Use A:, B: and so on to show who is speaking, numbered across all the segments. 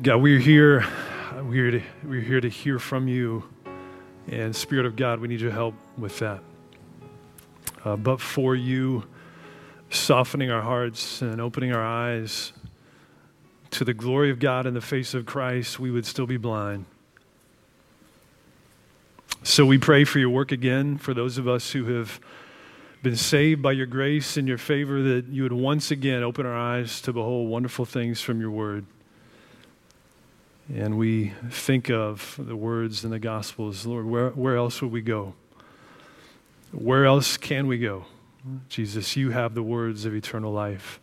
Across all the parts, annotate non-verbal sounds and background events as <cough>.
A: God, we're here. We're, to, we're here to hear from you. And Spirit of God, we need your help with that. Uh, but for you softening our hearts and opening our eyes to the glory of God in the face of Christ, we would still be blind. So we pray for your work again for those of us who have been saved by your grace and your favor, that you would once again open our eyes to behold wonderful things from your word. And we think of the words in the Gospels Lord, where, where else would we go? Where else can we go? Jesus, you have the words of eternal life.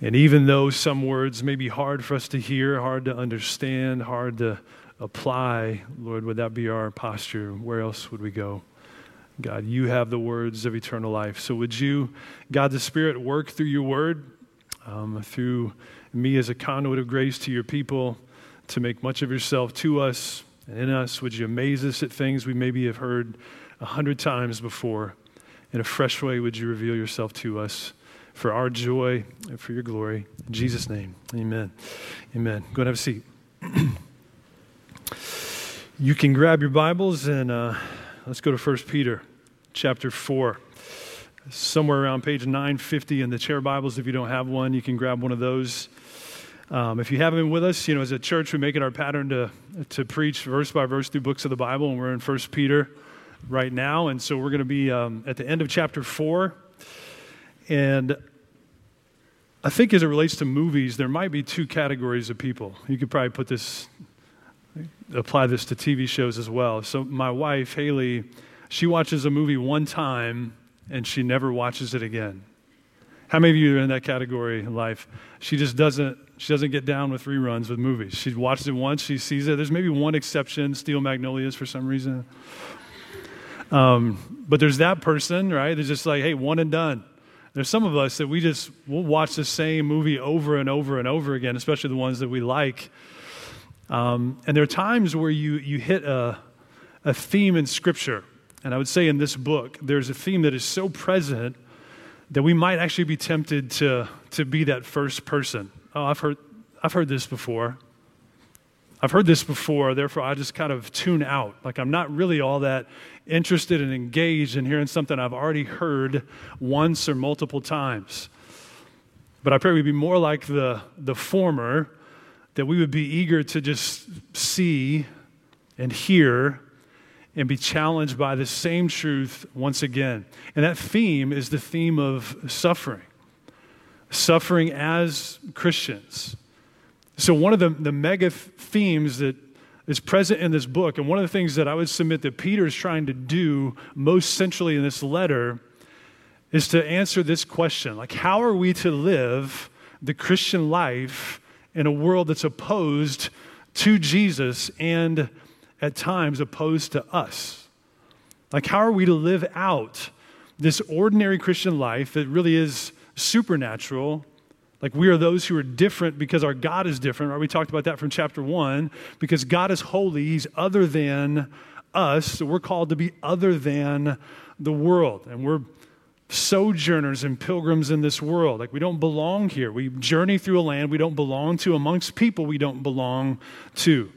A: And even though some words may be hard for us to hear, hard to understand, hard to apply, Lord, would that be our posture? Where else would we go? God, you have the words of eternal life. So would you, God the Spirit, work through your word, um, through me as a conduit of grace to your people to make much of yourself to us and in us. Would you amaze us at things we maybe have heard a hundred times before? In a fresh way, would you reveal yourself to us for our joy and for your glory? In Jesus' name, amen. Amen. Go and have a seat. you can grab your Bibles and uh, let's go to 1 Peter chapter 4 somewhere around page 950 in the chair Bibles. If you don't have one, you can grab one of those. Um, if you haven't been with us, you know, as a church, we make it our pattern to, to preach verse by verse through books of the Bible, and we're in 1 Peter right now. And so we're going to be um, at the end of chapter 4. And I think as it relates to movies, there might be two categories of people. You could probably put this, apply this to TV shows as well. So my wife, Haley, she watches a movie one time and she never watches it again. How many of you are in that category in life? She just doesn't she doesn't get down with reruns with movies. She watches it once, she sees it. There's maybe one exception, Steel Magnolias for some reason. Um, but there's that person, right? There's just like, hey, one and done. There's some of us that we just we'll watch the same movie over and over and over again, especially the ones that we like. Um, and there are times where you you hit a a theme in Scripture, and I would say in this book, there's a theme that is so present that we might actually be tempted to to be that first person oh, I've heard, I've heard this before. I've heard this before, therefore I just kind of tune out. Like I'm not really all that interested and engaged in hearing something I've already heard once or multiple times. But I pray we'd be more like the, the former, that we would be eager to just see and hear and be challenged by the same truth once again. And that theme is the theme of suffering suffering as Christians. So, one of the, the mega themes that is present in this book, and one of the things that I would submit that Peter is trying to do most centrally in this letter, is to answer this question like, how are we to live the Christian life in a world that's opposed to Jesus and at times opposed to us? Like, how are we to live out this ordinary Christian life that really is supernatural. Like we are those who are different because our God is different, right? We talked about that from chapter one. Because God is holy, He's other than us. So we're called to be other than the world. And we're sojourners and pilgrims in this world. Like we don't belong here. We journey through a land we don't belong to, amongst people we don't belong to.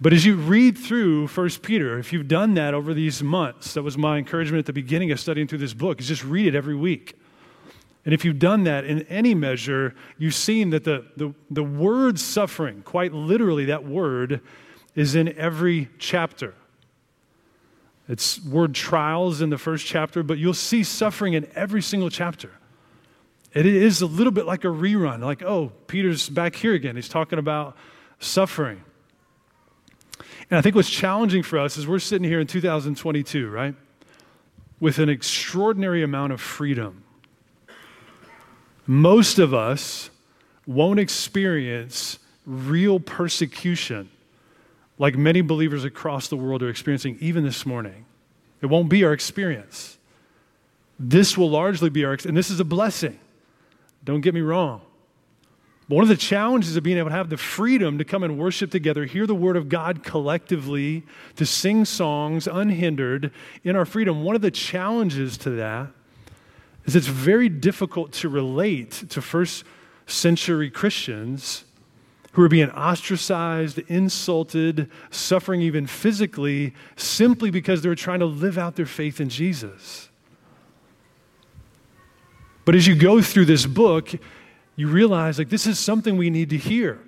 A: But as you read through 1 Peter, if you've done that over these months, that was my encouragement at the beginning of studying through this book, is just read it every week. And if you've done that in any measure, you've seen that the, the, the word suffering, quite literally, that word is in every chapter. It's word trials in the first chapter, but you'll see suffering in every single chapter. It is a little bit like a rerun, like, oh, Peter's back here again. He's talking about suffering. And I think what's challenging for us is we're sitting here in 2022, right? With an extraordinary amount of freedom most of us won't experience real persecution like many believers across the world are experiencing even this morning. It won't be our experience. This will largely be our, and this is a blessing. Don't get me wrong. But one of the challenges of being able to have the freedom to come and worship together, hear the word of God collectively, to sing songs unhindered in our freedom, one of the challenges to that is it's very difficult to relate to first century Christians who are being ostracized, insulted, suffering even physically, simply because they were trying to live out their faith in Jesus. But as you go through this book, you realize like this is something we need to hear.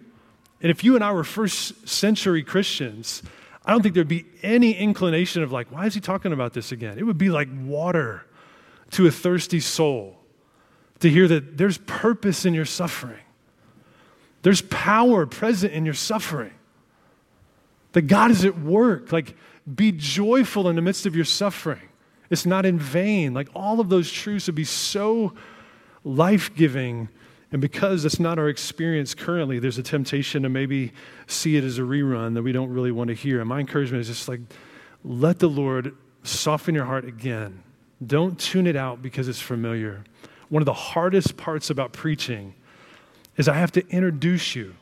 A: And if you and I were first century Christians, I don't think there'd be any inclination of like, why is he talking about this again? It would be like water to a thirsty soul to hear that there's purpose in your suffering. There's power present in your suffering. That God is at work. Like, be joyful in the midst of your suffering. It's not in vain. Like, all of those truths would be so life giving. And because that's not our experience currently, there's a temptation to maybe see it as a rerun that we don't really want to hear. And my encouragement is just like, let the Lord soften your heart again. Don't tune it out because it's familiar. One of the hardest parts about preaching is I have to introduce you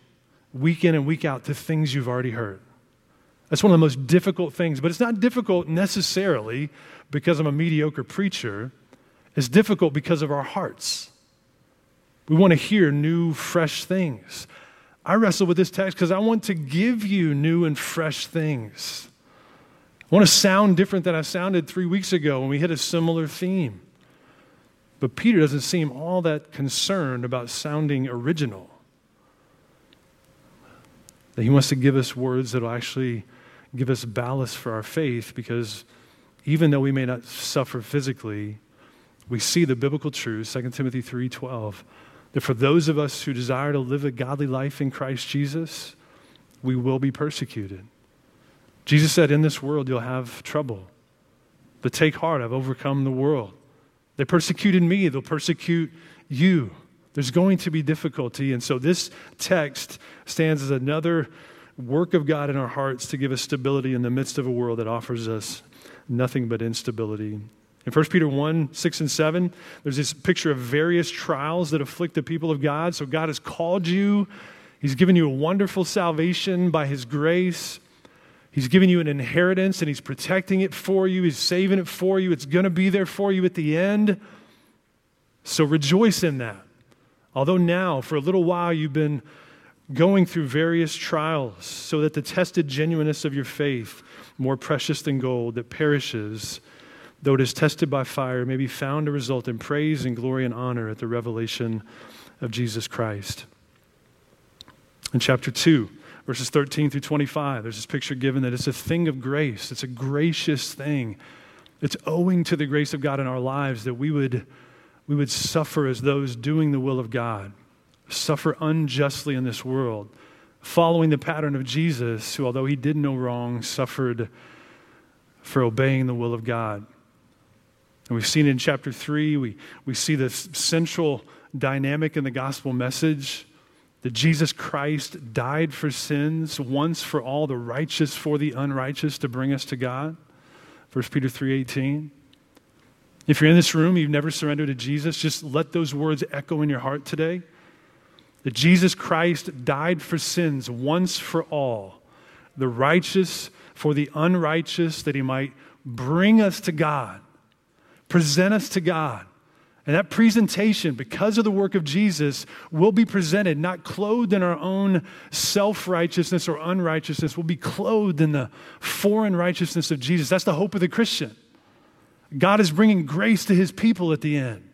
A: week in and week out to things you've already heard. That's one of the most difficult things, but it's not difficult necessarily because I'm a mediocre preacher. It's difficult because of our hearts. We want to hear new, fresh things. I wrestle with this text because I want to give you new and fresh things. I want to sound different than I sounded three weeks ago when we hit a similar theme. But Peter doesn't seem all that concerned about sounding original. That he wants to give us words that will actually give us ballast for our faith because even though we may not suffer physically, we see the biblical truth, 2 Timothy 3:12, that for those of us who desire to live a godly life in Christ Jesus, we will be persecuted. Jesus said, In this world you'll have trouble. But take heart, I've overcome the world. They persecuted me, they'll persecute you. There's going to be difficulty. And so this text stands as another work of God in our hearts to give us stability in the midst of a world that offers us nothing but instability. In 1 Peter 1 6 and 7, there's this picture of various trials that afflict the people of God. So God has called you, He's given you a wonderful salvation by His grace. He's giving you an inheritance and He's protecting it for you. He's saving it for you. It's going to be there for you at the end. So rejoice in that. Although now, for a little while, you've been going through various trials, so that the tested genuineness of your faith, more precious than gold that perishes, though it is tested by fire, may be found to result in praise and glory and honor at the revelation of Jesus Christ. In chapter 2, verses 13 through 25. There's this picture given that it's a thing of grace, it's a gracious thing. It's owing to the grace of God in our lives that we would, we would suffer as those doing the will of God, suffer unjustly in this world, following the pattern of Jesus, who, although he did no wrong, suffered for obeying the will of God. And we've seen in chapter 3, we, we see this central dynamic in the gospel message that Jesus Christ died for sins once for all, the righteous for the unrighteous to bring us to God. 1 Peter 3:18. If you're in this room, you've never surrendered to Jesus, just let those words echo in your heart today. That Jesus Christ died for sins once for all, the righteous for the unrighteous, that he might bring us to God, present us to God and that presentation, because of the work of Jesus, will be presented not clothed in our own self righteousness or unrighteousness, will be clothed in the foreign righteousness of Jesus. That's the hope of the Christian. God is bringing grace to his people at the end.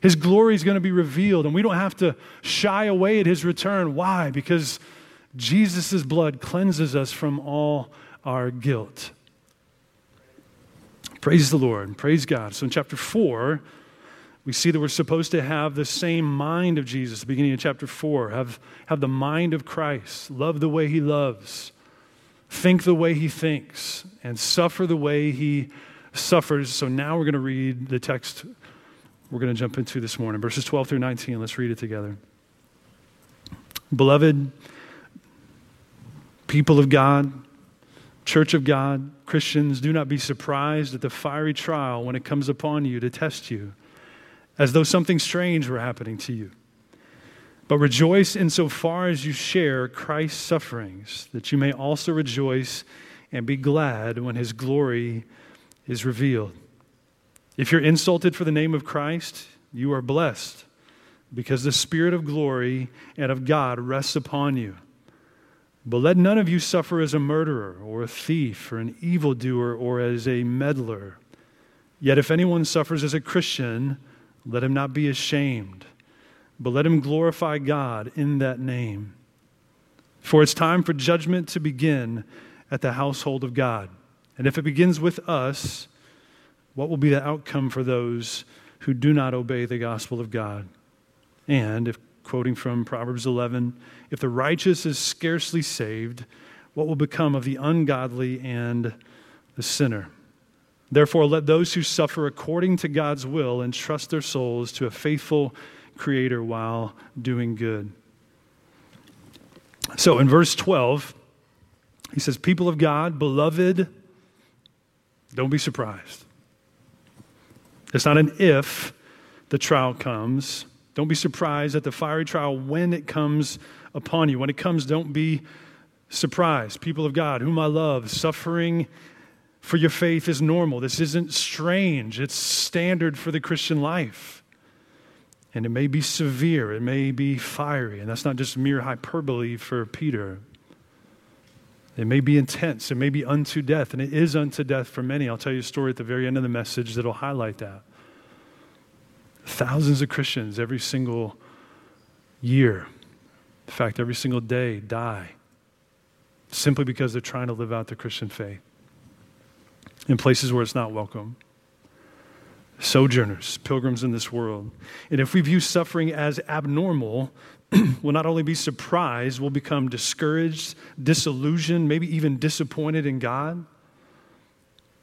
A: His glory is going to be revealed, and we don't have to shy away at his return. Why? Because Jesus' blood cleanses us from all our guilt. Praise the Lord. Praise God. So in chapter 4, we see that we're supposed to have the same mind of Jesus, beginning of chapter 4, have, have the mind of Christ, love the way he loves, think the way he thinks, and suffer the way he suffers. So now we're going to read the text we're going to jump into this morning, verses 12 through 19. Let's read it together. Beloved people of God, church of God, Christians, do not be surprised at the fiery trial when it comes upon you to test you as though something strange were happening to you. But rejoice insofar as you share Christ's sufferings, that you may also rejoice and be glad when his glory is revealed. If you're insulted for the name of Christ, you are blessed, because the Spirit of glory and of God rests upon you. But let none of you suffer as a murderer, or a thief, or an evildoer, or as a meddler. Yet if anyone suffers as a Christian, let him not be ashamed, but let him glorify God in that name. For it's time for judgment to begin at the household of God. And if it begins with us, what will be the outcome for those who do not obey the gospel of God? And if, quoting from Proverbs 11, if the righteous is scarcely saved, what will become of the ungodly and the sinner? Therefore, let those who suffer according to God's will entrust their souls to a faithful Creator while doing good. So in verse 12, he says, People of God, beloved, don't be surprised. It's not an if the trial comes. Don't be surprised at the fiery trial when it comes upon you. When it comes, don't be surprised. People of God, whom I love, suffering for your faith is normal. This isn't strange, it's standard for the Christian life. And it may be severe, it may be fiery, and that's not just mere hyperbole for Peter. It may be intense, it may be unto death, and it is unto death for many. I'll tell you a story at the very end of the message that'll highlight that. Thousands of Christians every single year, in fact, every single day, die simply because they're trying to live out the Christian faith in places where it's not welcome sojourners, pilgrims in this world. And if we view suffering as abnormal, <clears throat> we'll not only be surprised, we'll become discouraged, disillusioned, maybe even disappointed in God.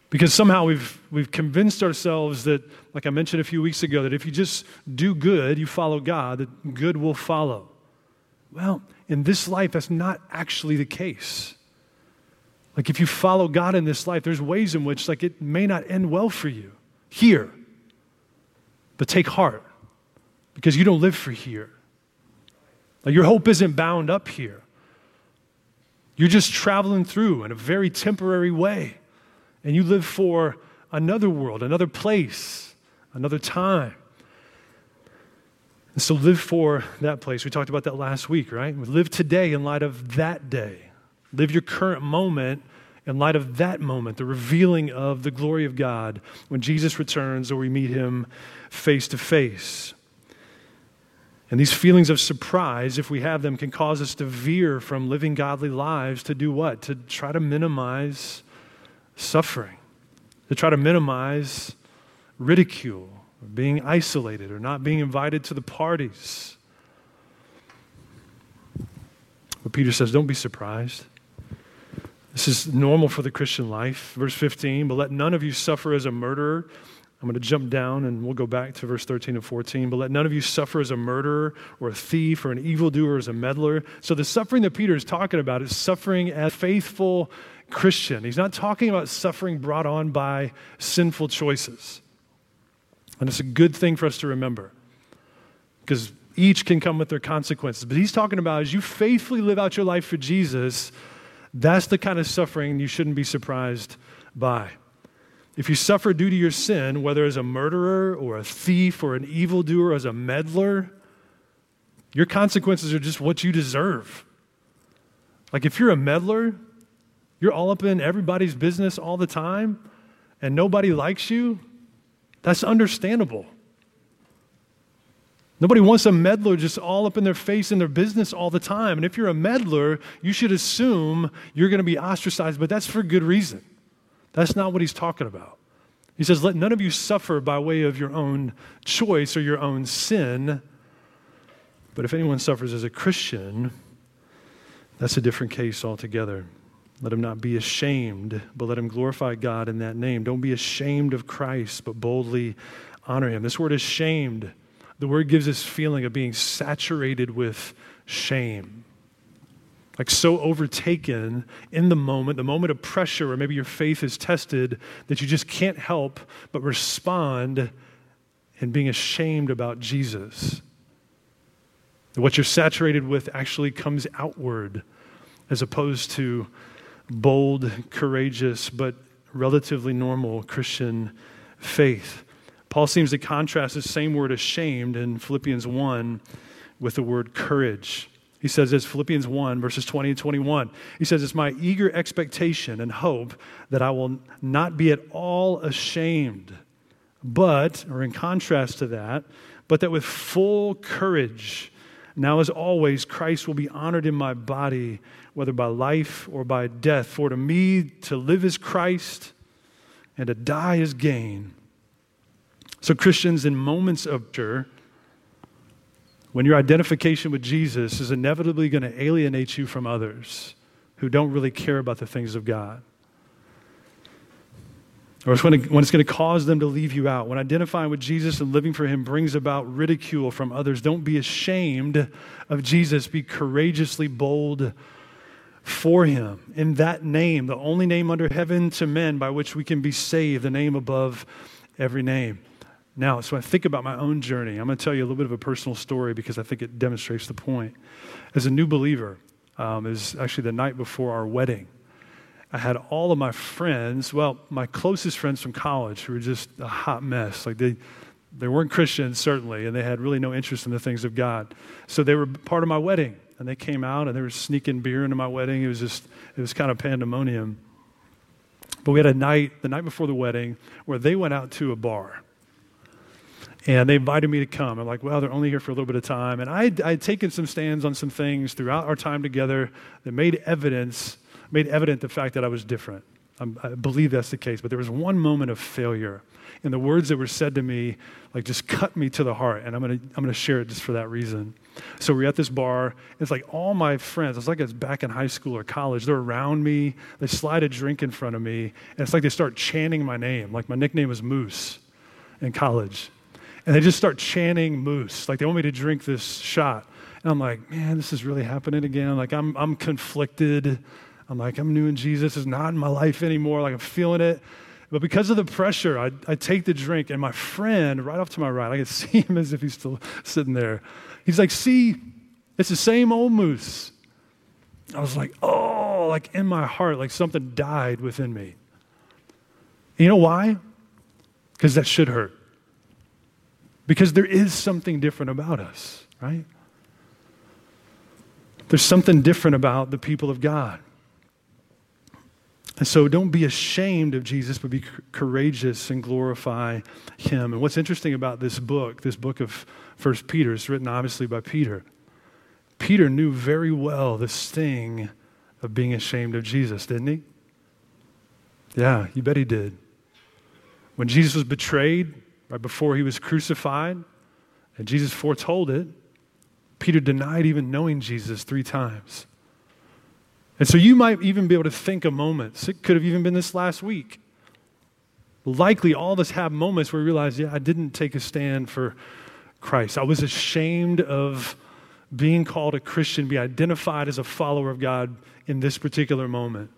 A: Because somehow we've, we've convinced ourselves that, like I mentioned a few weeks ago, that if you just do good, you follow God, that good will follow. Well, in this life, that's not actually the case. Like if you follow God in this life, there's ways in which like it may not end well for you here. But take heart because you don't live for here. Like your hope isn't bound up here. You're just traveling through in a very temporary way. And you live for another world, another place, another time. And so live for that place. We talked about that last week, right? We Live today in light of that day. Live your current moment in light of that moment, the revealing of the glory of God when Jesus returns or we meet him face to face. And these feelings of surprise, if we have them, can cause us to veer from living godly lives to do what? To try to minimize suffering, to try to minimize ridicule, or being isolated, or not being invited to the parties. But Peter says, don't be surprised. This is normal for the Christian life. Verse 15, but let none of you suffer as a murderer. I'm going to jump down and we'll go back to verse 13 and 14. But let none of you suffer as a murderer or a thief or an evildoer or as a meddler. So the suffering that Peter is talking about is suffering as a faithful Christian. He's not talking about suffering brought on by sinful choices. And it's a good thing for us to remember because each can come with their consequences. But he's talking about as you faithfully live out your life for Jesus, that's the kind of suffering you shouldn't be surprised by. If you suffer due to your sin, whether as a murderer or a thief or an evildoer, as a meddler, your consequences are just what you deserve. Like if you're a meddler, you're all up in everybody's business all the time, and nobody likes you, that's understandable. Nobody wants a meddler just all up in their face in their business all the time. And if you're a meddler, you should assume you're going to be ostracized, but that's for good reason. That's not what he's talking about. He says, Let none of you suffer by way of your own choice or your own sin. But if anyone suffers as a Christian, that's a different case altogether. Let him not be ashamed, but let him glorify God in that name. Don't be ashamed of Christ, but boldly honor him. This word is shamed the word gives this feeling of being saturated with shame. Like so overtaken in the moment, the moment of pressure, or maybe your faith is tested, that you just can't help but respond in being ashamed about Jesus. What you're saturated with actually comes outward as opposed to bold, courageous, but relatively normal Christian faith. Paul seems to contrast the same word ashamed in Philippians 1 with the word courage. He says this, Philippians 1, verses 20 and 21. He says, It's my eager expectation and hope that I will not be at all ashamed, but, or in contrast to that, but that with full courage, now as always, Christ will be honored in my body, whether by life or by death. For to me, to live is Christ, and to die is gain. So, Christians, in moments of sure, when your identification with Jesus is inevitably going to alienate you from others who don't really care about the things of God. Or it's when, it, when it's going to cause them to leave you out. When identifying with Jesus and living for Him brings about ridicule from others, don't be ashamed of Jesus. Be courageously bold for Him. In that name, the only name under heaven to men by which we can be saved, the name above every name. Now, so I think about my own journey. I'm going to tell you a little bit of a personal story because I think it demonstrates the point. As a new believer, um, was actually the night before our wedding. I had all of my friends, well, my closest friends from college, who were just a hot mess. Like they, they weren't Christians, certainly, and they had really no interest in the things of God. So they were part of my wedding, and they came out and they were sneaking beer into my wedding. It was just, it was kind of pandemonium. But we had a night, the night before the wedding, where they went out to a bar. And they invited me to come. I'm like, well, they're only here for a little bit of time. And I had taken some stands on some things throughout our time together that made evidence, made evident the fact that I was different. I'm, i believe that's the case. But there was one moment of failure. And the words that were said to me, like, just cut me to the heart. And I'm going to I'm to share it just for that reason. So we're at this bar. It's like all my friends, it's like it's back in high school or college. They're around me. They slide a drink in front of me. And it's like they start chanting my name. Like my nickname was Moose in college. And they just start chanting moose, like they want me to drink this shot. And I'm like, man, this is really happening again. Like I'm, I'm conflicted. I'm like, I'm new in Jesus. It's not in my life anymore. Like I'm feeling it. But because of the pressure, I, I take the drink, and my friend, right off to my right, I can <laughs> see him as if he's still sitting there. He's like, see, it's the same old moose. I was like, oh, like in my heart, like something died within me. And you know why? Because that should hurt because there is something different about us, right? There's something different about the people of God. And so don't be ashamed of Jesus, but be courageous and glorify him. And what's interesting about this book, this book of First Peter, is written obviously by Peter. Peter knew very well the sting of being ashamed of Jesus, didn't he? Yeah, you bet he did. When Jesus was betrayed, right before he was crucified, and Jesus foretold it, Peter denied even knowing Jesus three times. And so you might even be able to think of moments. It could have even been this last week. Likely, all of us have moments where we realize, yeah, I didn't take a stand for Christ. I was ashamed of being called a Christian, be identified as a follower of God in this particular moment.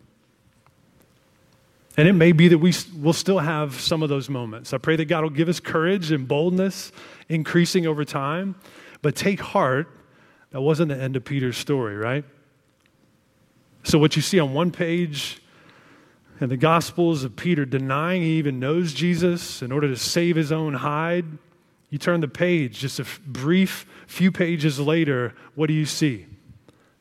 A: And it may be that we will still have some of those moments. I pray that God will give us courage and boldness increasing over time. But take heart, that wasn't the end of Peter's story, right? So, what you see on one page in the Gospels of Peter denying he even knows Jesus in order to save his own hide, you turn the page, just a brief few pages later, what do you see?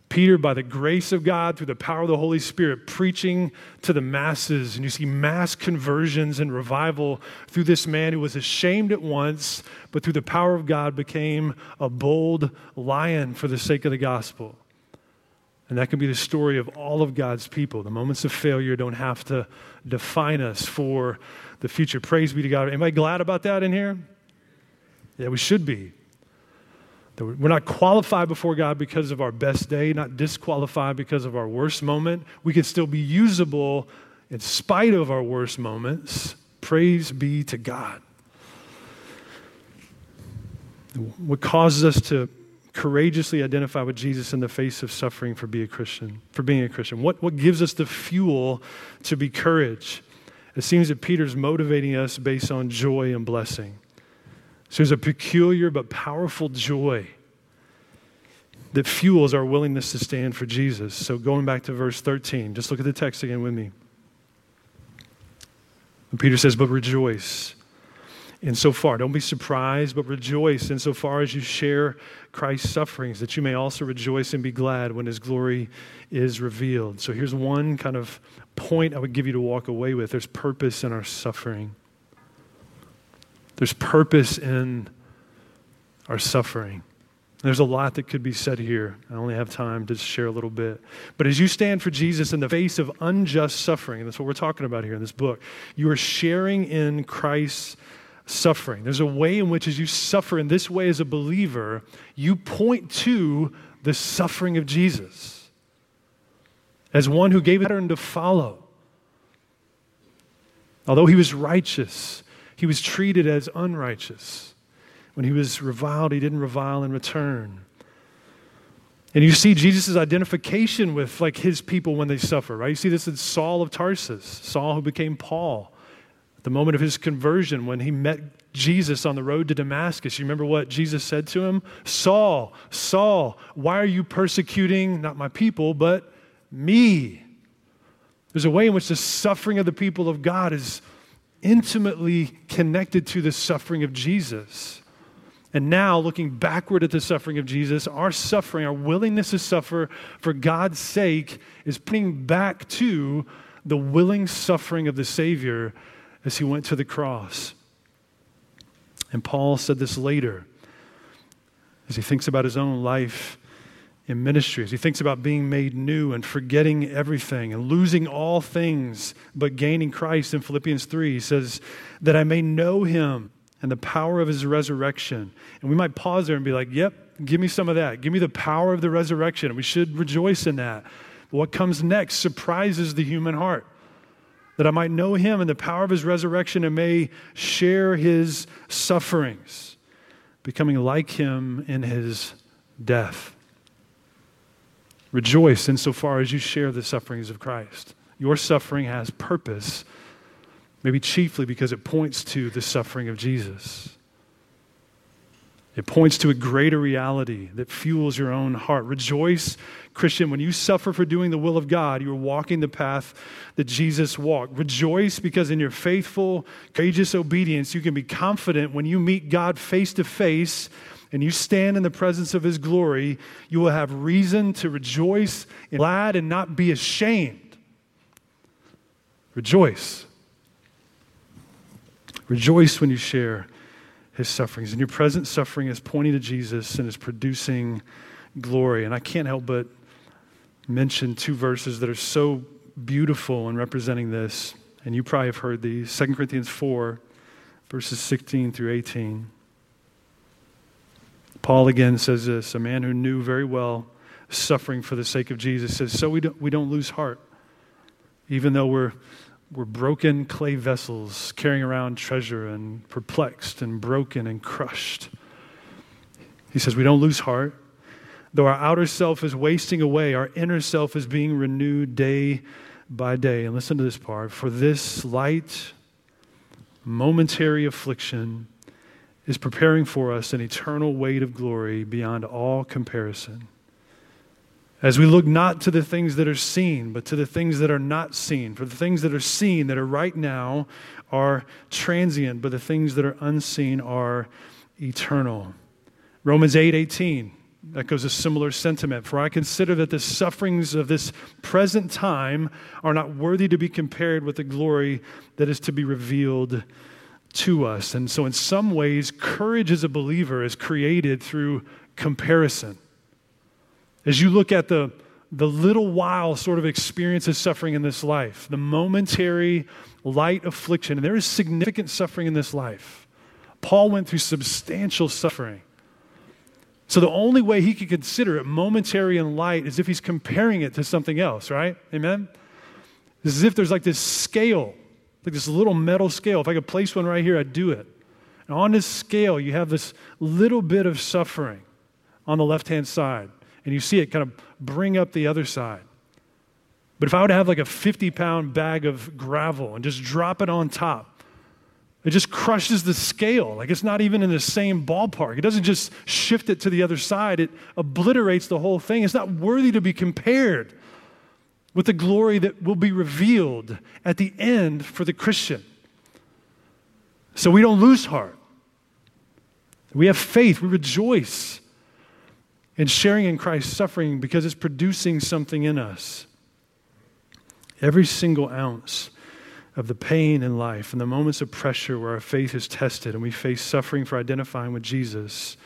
A: Peter, by the grace of God, through the power of the Holy Spirit, preaching to the masses. And you see mass conversions and revival through this man who was ashamed at once, but through the power of God became a bold lion for the sake of the gospel. And that can be the story of all of God's people. The moments of failure don't have to define us for the future. Praise be to God. Am I glad about that in here? Yeah, we should be. We're not qualified before God because of our best day, not disqualified because of our worst moment. We can still be usable in spite of our worst moments. Praise be to God. What causes us to courageously identify with Jesus in the face of suffering for being a Christian, for being a Christian? What, what gives us the fuel to be courage? It seems that Peter's motivating us based on joy and blessing. So there's a peculiar but powerful joy that fuels our willingness to stand for Jesus. So going back to verse 13, just look at the text again with me. And Peter says, But rejoice insofar. Don't be surprised, but rejoice insofar as you share Christ's sufferings, that you may also rejoice and be glad when his glory is revealed. So here's one kind of point I would give you to walk away with there's purpose in our suffering. There's purpose in our suffering. There's a lot that could be said here. I only have time to share a little bit. But as you stand for Jesus in the face of unjust suffering, that's what we're talking about here in this book, you are sharing in Christ's suffering. There's a way in which, as you suffer in this way as a believer, you point to the suffering of Jesus as one who gave a pattern to follow. Although he was righteous, he was treated as unrighteous. When he was reviled, he didn't revile in return. And you see Jesus' identification with like his people when they suffer, right? You see this in Saul of Tarsus, Saul who became Paul. At the moment of his conversion, when he met Jesus on the road to Damascus, you remember what Jesus said to him? Saul, Saul, why are you persecuting not my people, but me? There's a way in which the suffering of the people of God is intimately connected to the suffering of Jesus. And now, looking backward at the suffering of Jesus, our suffering, our willingness to suffer for God's sake, is pointing back to the willing suffering of the Savior as he went to the cross. And Paul said this later as he thinks about his own life in ministry, as he thinks about being made new and forgetting everything and losing all things but gaining Christ in Philippians 3. He says, That I may know him and the power of his resurrection. And we might pause there and be like, Yep, give me some of that. Give me the power of the resurrection. We should rejoice in that. What comes next surprises the human heart that I might know him and the power of his resurrection and may share his sufferings, becoming like him in his death. Rejoice insofar as you share the sufferings of Christ. Your suffering has purpose, maybe chiefly because it points to the suffering of Jesus. It points to a greater reality that fuels your own heart. Rejoice, Christian, when you suffer for doing the will of God, you are walking the path that Jesus walked. Rejoice because in your faithful, courageous obedience, you can be confident when you meet God face to face and you stand in the presence of his glory, you will have reason to rejoice, and glad, and not be ashamed. Rejoice. Rejoice when you share his sufferings. And your present suffering is pointing to Jesus and is producing glory. And I can't help but mention two verses that are so beautiful in representing this. And you probably have heard these 2 Corinthians 4, verses 16 through 18. Paul again says this a man who knew very well suffering for the sake of Jesus says, So we don't, we don't lose heart, even though we're we're broken clay vessels carrying around treasure and perplexed and broken and crushed. He says, We don't lose heart. Though our outer self is wasting away, our inner self is being renewed day by day. And listen to this part for this light, momentary affliction is preparing for us an eternal weight of glory beyond all comparison as we look not to the things that are seen, but to the things that are not seen. For the things that are seen, that are right now, are transient, but the things that are unseen are eternal. Romans 8 18 echoes a similar sentiment. For I consider that the sufferings of this present time are not worthy to be compared with the glory that is to be revealed to us. And so, in some ways, courage as a believer is created through comparison. As you look at the, the little while sort of experience of suffering in this life, the momentary light affliction, and there is significant suffering in this life. Paul went through substantial suffering. So the only way he could consider it momentary and light is if he's comparing it to something else, right? Amen? It's as if there's like this scale, like this little metal scale. If I could place one right here, I'd do it. And on this scale, you have this little bit of suffering on the left hand side and you see it kind of bring up the other side. But if I were to have like a 50 pound bag of gravel and just drop it on top, it just crushes the scale. Like it's not even in the same ballpark. It doesn't just shift it to the other side, it obliterates the whole thing. It's not worthy to be compared with the glory that will be revealed at the end for the Christian. So we don't lose heart. We have faith. We rejoice in sharing in Christ's suffering because it's producing something in us. Every single ounce of the pain in life and the moments of pressure where our faith is tested and we face suffering for identifying with Jesus,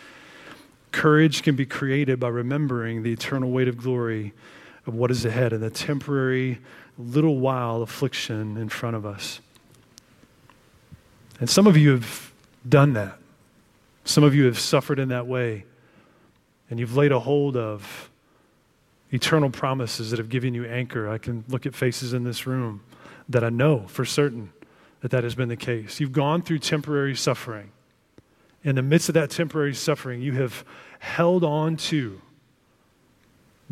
A: courage can be created by remembering the eternal weight of glory of what is ahead and the temporary little while affliction in front of us. And some of you have done that. Some of you have suffered in that way, and you've laid a hold of eternal promises that have given you anchor. I can look at faces in this room that I know for certain that that has been the case. You've gone through temporary suffering. In the midst of that temporary suffering, you have held on to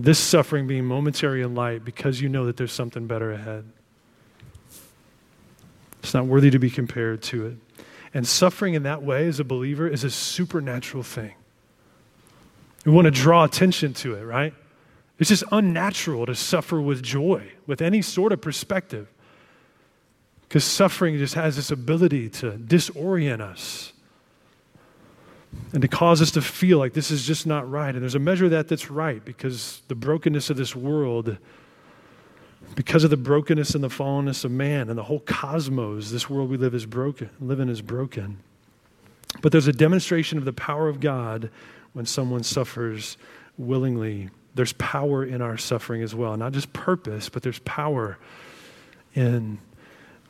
A: this suffering being momentary and light because you know that there's something better ahead. It's not worthy to be compared to it. And suffering in that way as a believer is a supernatural thing. We want to draw attention to it, right? It's just unnatural to suffer with joy, with any sort of perspective. Because suffering just has this ability to disorient us and to cause us to feel like this is just not right. And there's a measure of that that's right because the brokenness of this world because of the brokenness and the fallenness of man and the whole cosmos, this world we live is broken, live in is broken. But there's a demonstration of the power of God when someone suffers willingly. There's power in our suffering as well. Not just purpose, but there's power in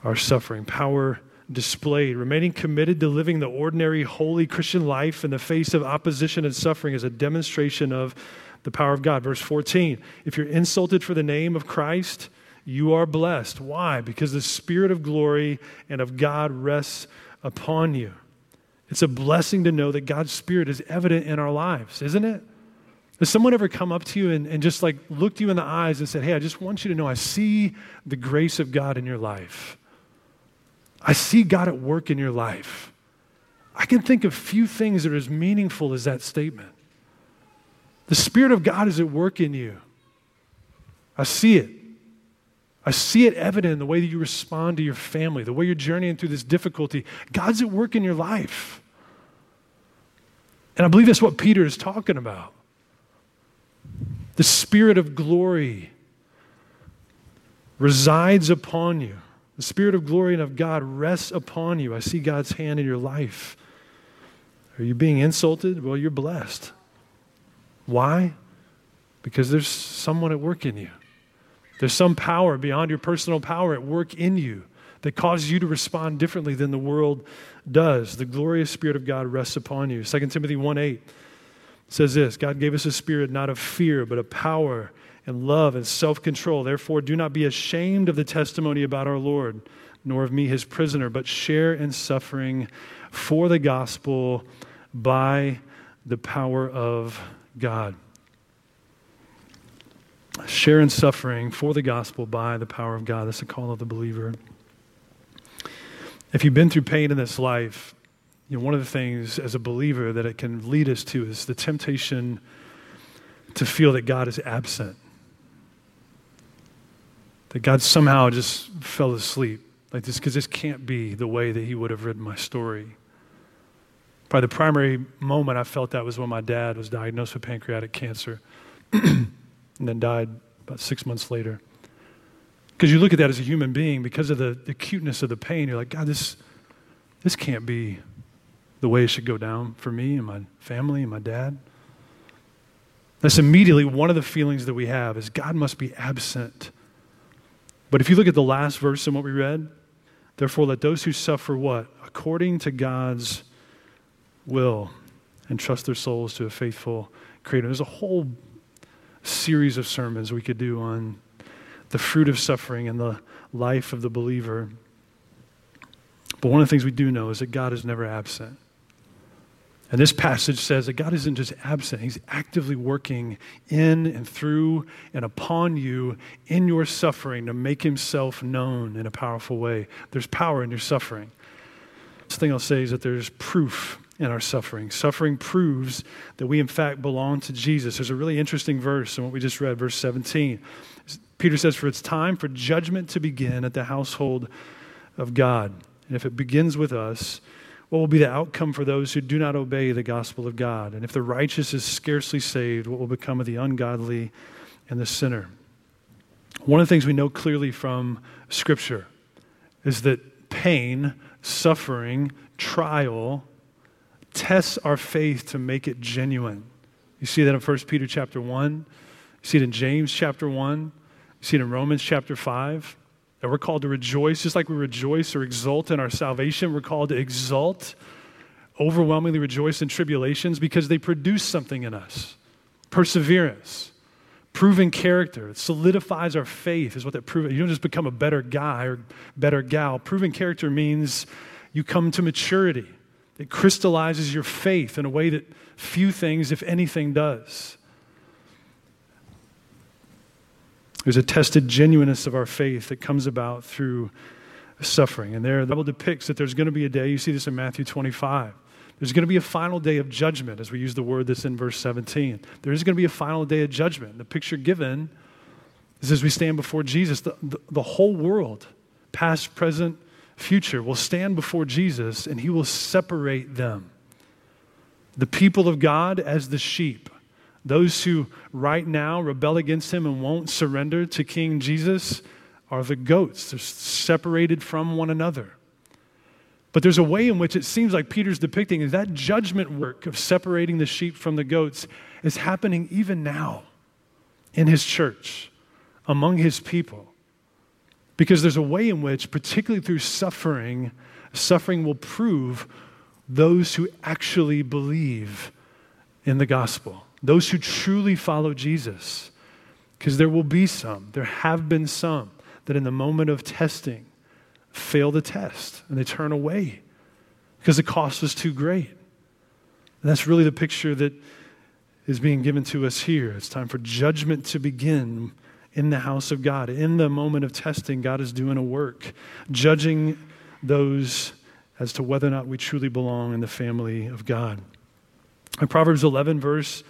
A: our suffering. Power displayed. Remaining committed to living the ordinary, holy Christian life in the face of opposition and suffering is a demonstration of the power of God. Verse 14 If you're insulted for the name of Christ, you are blessed. Why? Because the Spirit of glory and of God rests upon you. It's a blessing to know that God's Spirit is evident in our lives, isn't it? Has someone ever come up to you and, and just like looked you in the eyes and said, Hey, I just want you to know I see the grace of God in your life. I see God at work in your life. I can think of few things that are as meaningful as that statement. The Spirit of God is at work in you. I see it. I see it evident in the way that you respond to your family, the way you're journeying through this difficulty. God's at work in your life. And I believe that's what Peter is talking about. The Spirit of glory resides upon you. The Spirit of glory and of God rests upon you. I see God's hand in your life. Are you being insulted? Well, you're blessed. Why? Because there's someone at work in you. There's some power beyond your personal power at work in you that causes you to respond differently than the world does. The glorious Spirit of God rests upon you. 2 Timothy 1 8 says this God gave us a spirit not of fear, but of power and love and self control. Therefore, do not be ashamed of the testimony about our Lord, nor of me, his prisoner, but share in suffering for the gospel by the power of God. Share in suffering for the gospel by the power of God. That's the call of the believer. If you've been through pain in this life, you know, one of the things as a believer that it can lead us to is the temptation to feel that God is absent. That God somehow just fell asleep. Like this, because this can't be the way that He would have written my story. Probably the primary moment I felt that was when my dad was diagnosed with pancreatic cancer <clears throat> and then died about six months later. Because you look at that as a human being, because of the, the acuteness of the pain, you're like, God, this, this can't be the way it should go down for me and my family and my dad. That's immediately one of the feelings that we have is God must be absent. But if you look at the last verse in what we read, therefore let those who suffer what? According to God's will and trust their souls to a faithful creator. There's a whole series of sermons we could do on the fruit of suffering and the life of the believer. But one of the things we do know is that God is never absent. And this passage says that God isn't just absent, He's actively working in and through and upon you in your suffering to make Himself known in a powerful way. There's power in your suffering. This thing I'll say is that there's proof in our suffering. Suffering proves that we, in fact, belong to Jesus. There's a really interesting verse in what we just read, verse 17. Peter says, For it's time for judgment to begin at the household of God. And if it begins with us, What will be the outcome for those who do not obey the gospel of God? And if the righteous is scarcely saved, what will become of the ungodly and the sinner? One of the things we know clearly from Scripture is that pain, suffering, trial tests our faith to make it genuine. You see that in 1 Peter chapter 1. You see it in James chapter 1. You see it in Romans chapter 5. That we're called to rejoice, just like we rejoice or exult in our salvation, we're called to exult, overwhelmingly rejoice in tribulations because they produce something in us perseverance, proven character. It solidifies our faith, is what that proves. You don't just become a better guy or better gal. Proven character means you come to maturity, it crystallizes your faith in a way that few things, if anything, does. There's a tested genuineness of our faith that comes about through suffering. And there, the Bible depicts that there's going to be a day, you see this in Matthew 25. There's going to be a final day of judgment, as we use the word that's in verse 17. There is going to be a final day of judgment. The picture given is as we stand before Jesus, the, the, the whole world, past, present, future, will stand before Jesus and he will separate them. The people of God as the sheep those who right now rebel against him and won't surrender to King Jesus are the goats. They're separated from one another. But there's a way in which it seems like Peter's depicting is that judgment work of separating the sheep from the goats is happening even now in his church, among his people. Because there's a way in which, particularly through suffering, suffering will prove those who actually believe in the gospel those who truly follow Jesus. Because there will be some, there have been some that in the moment of testing fail the test and they turn away because the cost was too great. And that's really the picture that is being given to us here. It's time for judgment to begin in the house of God. In the moment of testing, God is doing a work, judging those as to whether or not we truly belong in the family of God. In Proverbs 11, verse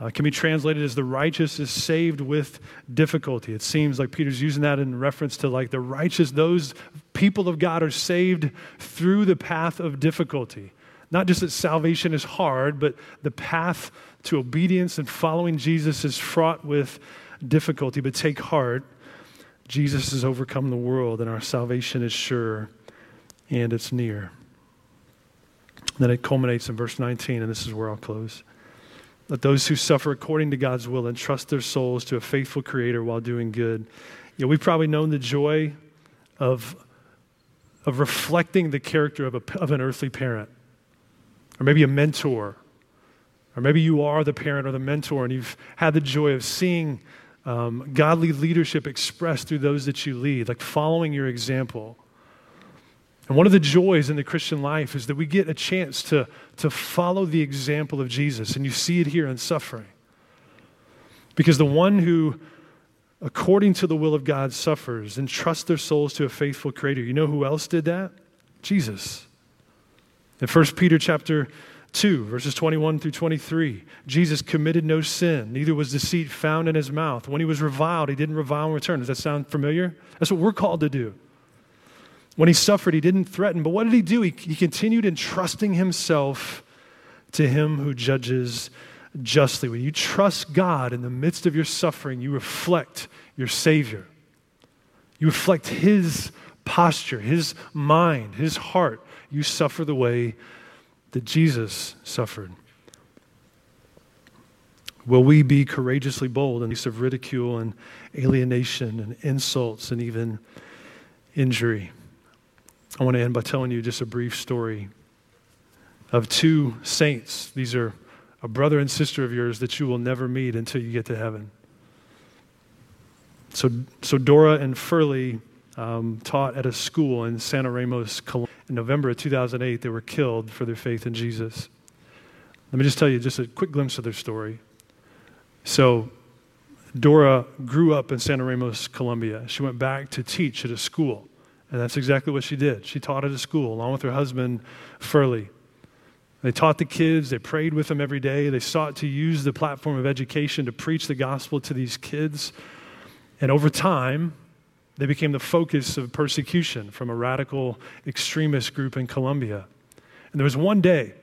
A: uh, can be translated as the righteous is saved with difficulty. It seems like Peter's using that in reference to like the righteous, those people of God are saved through the path of difficulty. Not just that salvation is hard, but the path to obedience and following Jesus is fraught with difficulty. But take heart, Jesus has overcome the world, and our salvation is sure and it's near. Then it culminates in verse 19, and this is where I'll close. Let those who suffer according to God's will entrust their souls to a faithful Creator while doing good. You know, we've probably known the joy of, of reflecting the character of, a, of an earthly parent, or maybe a mentor, or maybe you are the parent or the mentor, and you've had the joy of seeing um, godly leadership expressed through those that you lead, like following your example. And one of the joys in the Christian life is that we get a chance to, to follow the example of Jesus. And you see it here in suffering. Because the one who, according to the will of God, suffers and trusts their souls to a faithful Creator, you know who else did that? Jesus. In 1 Peter chapter 2, verses 21 through 23, Jesus committed no sin, neither was deceit found in his mouth. When he was reviled, he didn't revile in return. Does that sound familiar? That's what we're called to do. When he suffered, he didn't threaten, but what did he do? He, he continued entrusting himself to him who judges justly. When you trust God in the midst of your suffering, you reflect your Savior. You reflect His posture, His mind, His heart. You suffer the way that Jesus suffered. Will we be courageously bold in the face of ridicule and alienation and insults and even injury? I want to end by telling you just a brief story of two saints. These are a brother and sister of yours that you will never meet until you get to heaven. So, so Dora and Furley um, taught at a school in Santa Ramos, Colombia. In November of 2008, they were killed for their faith in Jesus. Let me just tell you just a quick glimpse of their story. So, Dora grew up in Santa Ramos, Colombia. She went back to teach at a school. And that's exactly what she did. She taught at a school along with her husband, Furley. They taught the kids, they prayed with them every day, they sought to use the platform of education to preach the gospel to these kids. And over time, they became the focus of persecution from a radical extremist group in Colombia. And there was one day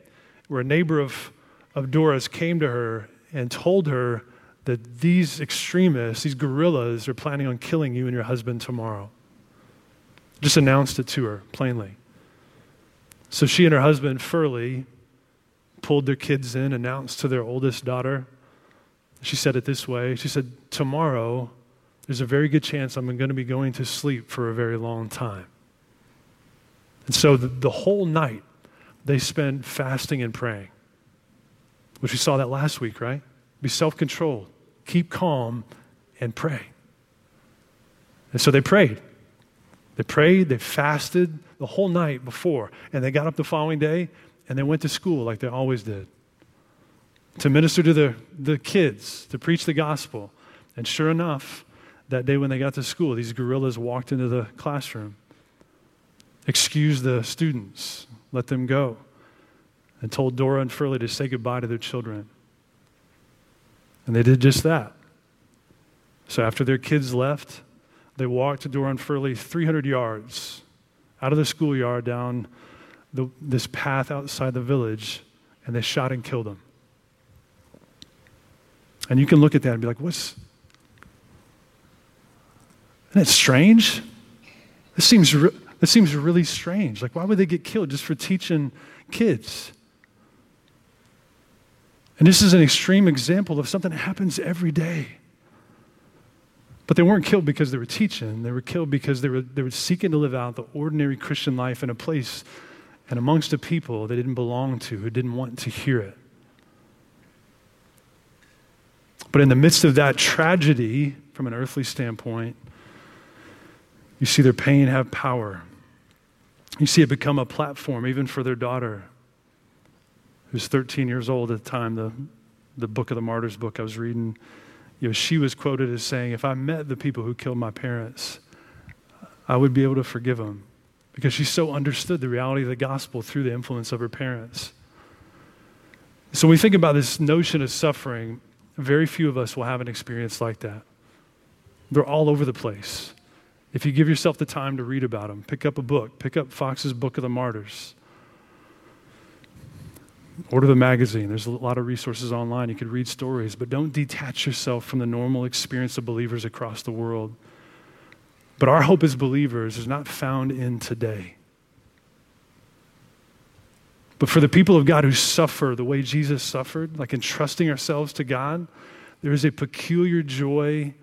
A: where a neighbor of, of Dora's came to her and told her that these extremists, these guerrillas, are planning on killing you and your husband tomorrow. Just announced it to her plainly. So she and her husband, Furley, pulled their kids in, announced to their oldest daughter. She said it this way She said, Tomorrow, there's a very good chance I'm going to be going to sleep for a very long time. And so the, the whole night, they spent fasting and praying, which we saw that last week, right? Be self controlled, keep calm, and pray. And so they prayed. They prayed, they fasted the whole night before, and they got up the following day and they went to school like they always did to minister to the, the kids, to preach the gospel. And sure enough, that day when they got to school, these guerrillas walked into the classroom, excused the students, let them go, and told Dora and Furley to say goodbye to their children. And they did just that. So after their kids left, they walked to Dora and Furley 300 yards out of the schoolyard down the, this path outside the village, and they shot and killed them. And you can look at that and be like, what's. Isn't it strange? This seems, re- this seems really strange. Like, why would they get killed just for teaching kids? And this is an extreme example of something that happens every day. But they weren't killed because they were teaching. They were killed because they were, they were seeking to live out the ordinary Christian life in a place and amongst a people they didn't belong to, who didn't want to hear it. But in the midst of that tragedy, from an earthly standpoint, you see their pain have power. You see it become a platform, even for their daughter, who's 13 years old at the time, the, the Book of the Martyrs book I was reading. You know, she was quoted as saying, If I met the people who killed my parents, I would be able to forgive them because she so understood the reality of the gospel through the influence of her parents. So when we think about this notion of suffering, very few of us will have an experience like that. They're all over the place. If you give yourself the time to read about them, pick up a book, pick up Fox's Book of the Martyrs. Order the magazine. There's a lot of resources online. You could read stories, but don't detach yourself from the normal experience of believers across the world. But our hope as believers is not found in today. But for the people of God who suffer the way Jesus suffered, like entrusting ourselves to God, there is a peculiar joy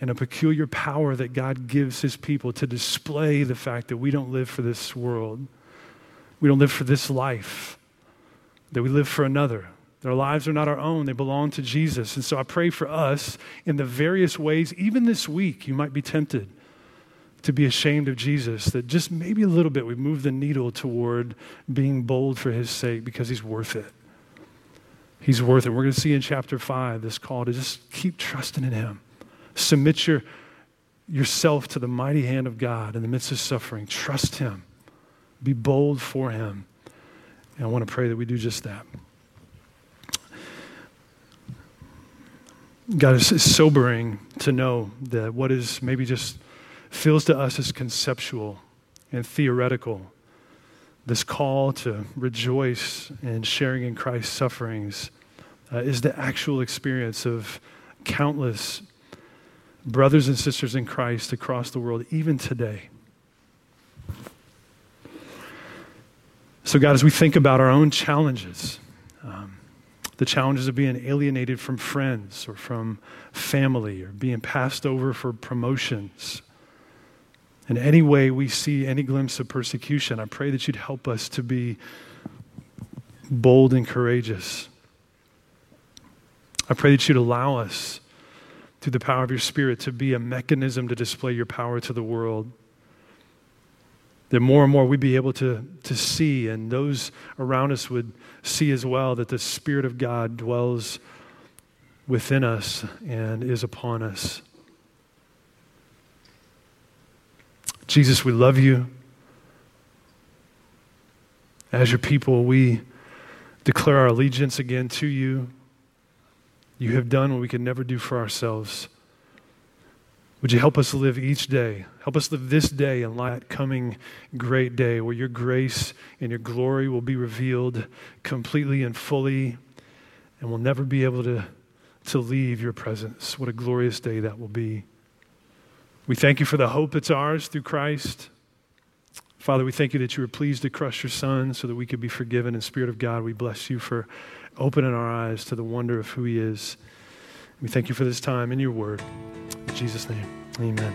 A: and a peculiar power that God gives his people to display the fact that we don't live for this world. We don't live for this life, that we live for another. Their lives are not our own, they belong to Jesus. And so I pray for us in the various ways, even this week, you might be tempted to be ashamed of Jesus, that just maybe a little bit we move the needle toward being bold for his sake because he's worth it. He's worth it. We're going to see in chapter 5 this call to just keep trusting in him. Submit your, yourself to the mighty hand of God in the midst of suffering. Trust him. Be bold for him. And I want to pray that we do just that. God, it's sobering to know that what is maybe just feels to us as conceptual and theoretical. This call to rejoice in sharing in Christ's sufferings uh, is the actual experience of countless brothers and sisters in Christ across the world, even today. So, God, as we think about our own challenges, um, the challenges of being alienated from friends or from family or being passed over for promotions in any way we see any glimpse of persecution, I pray that you'd help us to be bold and courageous. I pray that you'd allow us, through the power of your Spirit, to be a mechanism to display your power to the world. That more and more we'd be able to, to see, and those around us would see as well, that the Spirit of God dwells within us and is upon us. Jesus, we love you. As your people, we declare our allegiance again to you. You have done what we could never do for ourselves. Would you help us live each day? Help us live this day in light coming great day where your grace and your glory will be revealed completely and fully, and we'll never be able to, to leave your presence. What a glorious day that will be. We thank you for the hope that's ours through Christ. Father, we thank you that you were pleased to crush your son so that we could be forgiven. In Spirit of God, we bless you for opening our eyes to the wonder of who he is. We thank you for this time in your word. In Jesus' name, amen.